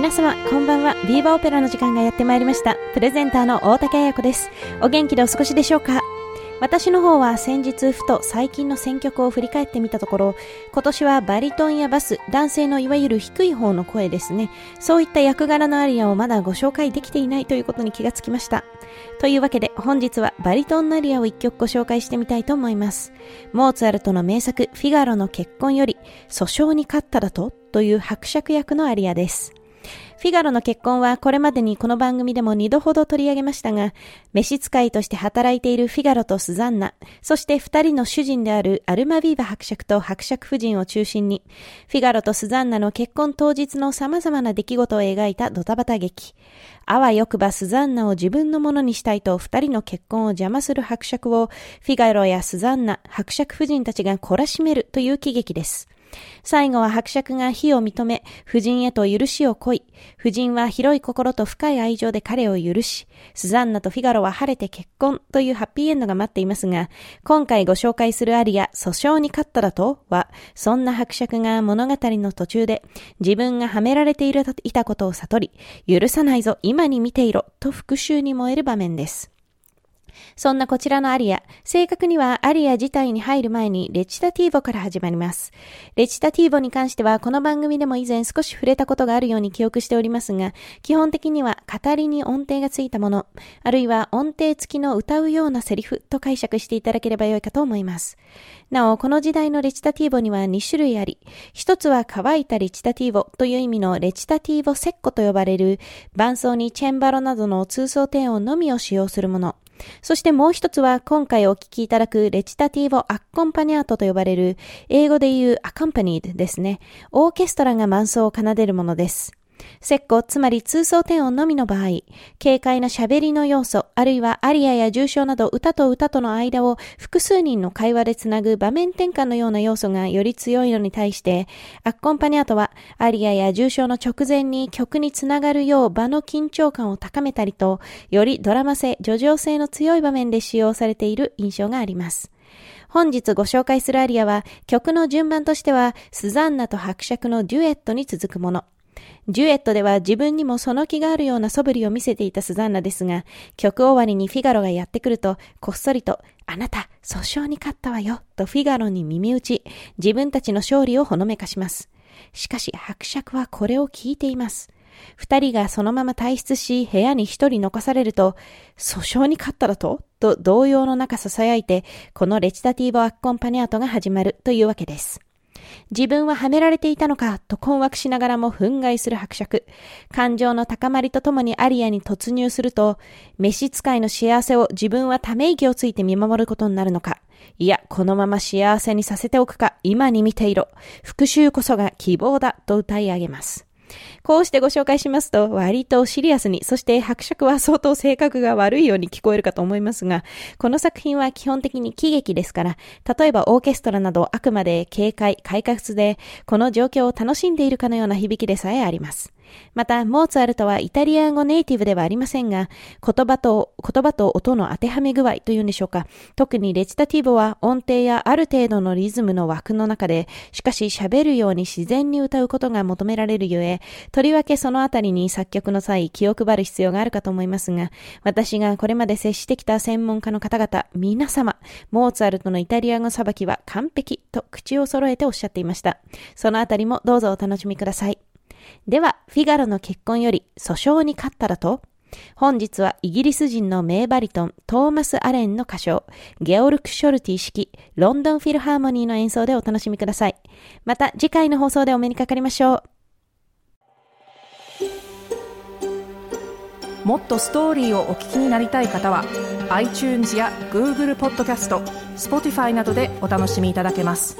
皆様、こんばんは。ビーバーオペラの時間がやってまいりました。プレゼンターの大竹彩子です。お元気でお過ごしでしょうか？私の方は先日ふと最近の選曲を振り返ってみたところ、今年はバリトンやバス、男性のいわゆる低い方の声ですね。そういった役柄のアリアをまだご紹介できていないということに気がつきました。というわけで本日はバリトンのアリアを一曲ご紹介してみたいと思います。モーツァルトの名作フィガロの結婚より訴訟に勝っただと？という伯爵役のアリアです。フィガロの結婚はこれまでにこの番組でも2度ほど取り上げましたが、召使いとして働いているフィガロとスザンナ、そして2人の主人であるアルマビーバ伯爵と伯爵夫人を中心に、フィガロとスザンナの結婚当日の様々な出来事を描いたドタバタ劇。あわよくばスザンナを自分のものにしたいと2人の結婚を邪魔する伯爵を、フィガロやスザンナ、伯爵夫人たちが懲らしめるという喜劇です。最後は伯爵が非を認め、夫人へと許しを乞い、夫人は広い心と深い愛情で彼を許し、スザンナとフィガロは晴れて結婚というハッピーエンドが待っていますが、今回ご紹介するアリア、訴訟に勝っただとは、そんな伯爵が物語の途中で、自分がはめられているいたことを悟り、許さないぞ、今に見ていろ、と復讐に燃える場面です。そんなこちらのアリア、正確にはアリア自体に入る前にレチタティーボから始まります。レチタティーボに関してはこの番組でも以前少し触れたことがあるように記憶しておりますが、基本的には語りに音程がついたもの、あるいは音程付きの歌うようなセリフと解釈していただければよいかと思います。なお、この時代のレチタティーボには2種類あり、一つは乾いたレチタティーボという意味のレチタティーボセッコと呼ばれる伴奏にチェンバロなどの通奏低音のみを使用するもの。そしてもう一つは今回お聴きいただくレチタティーボアッコンパニアートと呼ばれる英語で言うアカンパニーですね。オーケストラが伴奏を奏でるものです。セッコ、つまり通奏低音のみの場合、軽快な喋りの要素、あるいはアリアや重唱など歌と歌との間を複数人の会話でつなぐ場面転換のような要素がより強いのに対して、アッコンパニアートはアリアや重唱の直前に曲につながるよう場の緊張感を高めたりと、よりドラマ性、叙情性の強い場面で使用されている印象があります。本日ご紹介するアリアは曲の順番としてはスザンナと伯爵のデュエットに続くもの。デュエットでは自分にもその気があるような素振りを見せていたスザンナですが、曲終わりにフィガロがやってくると、こっそりと、あなた、訴訟に勝ったわよ、とフィガロに耳打ち、自分たちの勝利をほのめかします。しかし、伯爵はこれを聞いています。二人がそのまま退出し、部屋に一人残されると、訴訟に勝っただと？と動揺の中囁いて、このレチタティーボアッコンパニアートが始まるというわけです。自分ははめられていたのかと困惑しながらも憤慨する伯爵。感情の高まりとともにアリアに突入すると、召使いの幸せを自分はため息をついて見守ることになるのか。いや、このまま幸せにさせておくか、今に見ていろ。復讐こそが希望だと歌い上げます。こうしてご紹介しますと、割とシリアスに、そして伯爵は相当性格が悪いように聞こえるかと思いますが、この作品は基本的に喜劇ですから、例えばオーケストラなどあくまで軽快、快活で、この状況を楽しんでいるかのような響きでさえあります。また、モーツァルトはイタリア語ネイティブではありませんが、言葉と、言葉と音の当てはめ具合というんでしょうか。特にレチタティーボは音程やある程度のリズムの枠の中で、しかし喋るように自然に歌うことが求められるゆえ、とりわけそのあたりに作曲の際気を配る必要があるかと思いますが、私がこれまで接してきた専門家の方々、皆様、モーツァルトのイタリア語さばきは完璧と口を揃えておっしゃっていました。そのあたりもどうぞお楽しみください。では、フィガロの結婚より訴訟に勝ったらと本日はイギリス人の名バリトン、トーマス・アレンの歌唱、ゲオルク・ショルティ式、ロンドンフィルハーモニーの演奏でお楽しみください。また次回の放送でお目にかかりましょう。もっとストーリーをお聞きになりたい方は iTunes や Google ポッドキャスト Spotify などでお楽しみいただけます。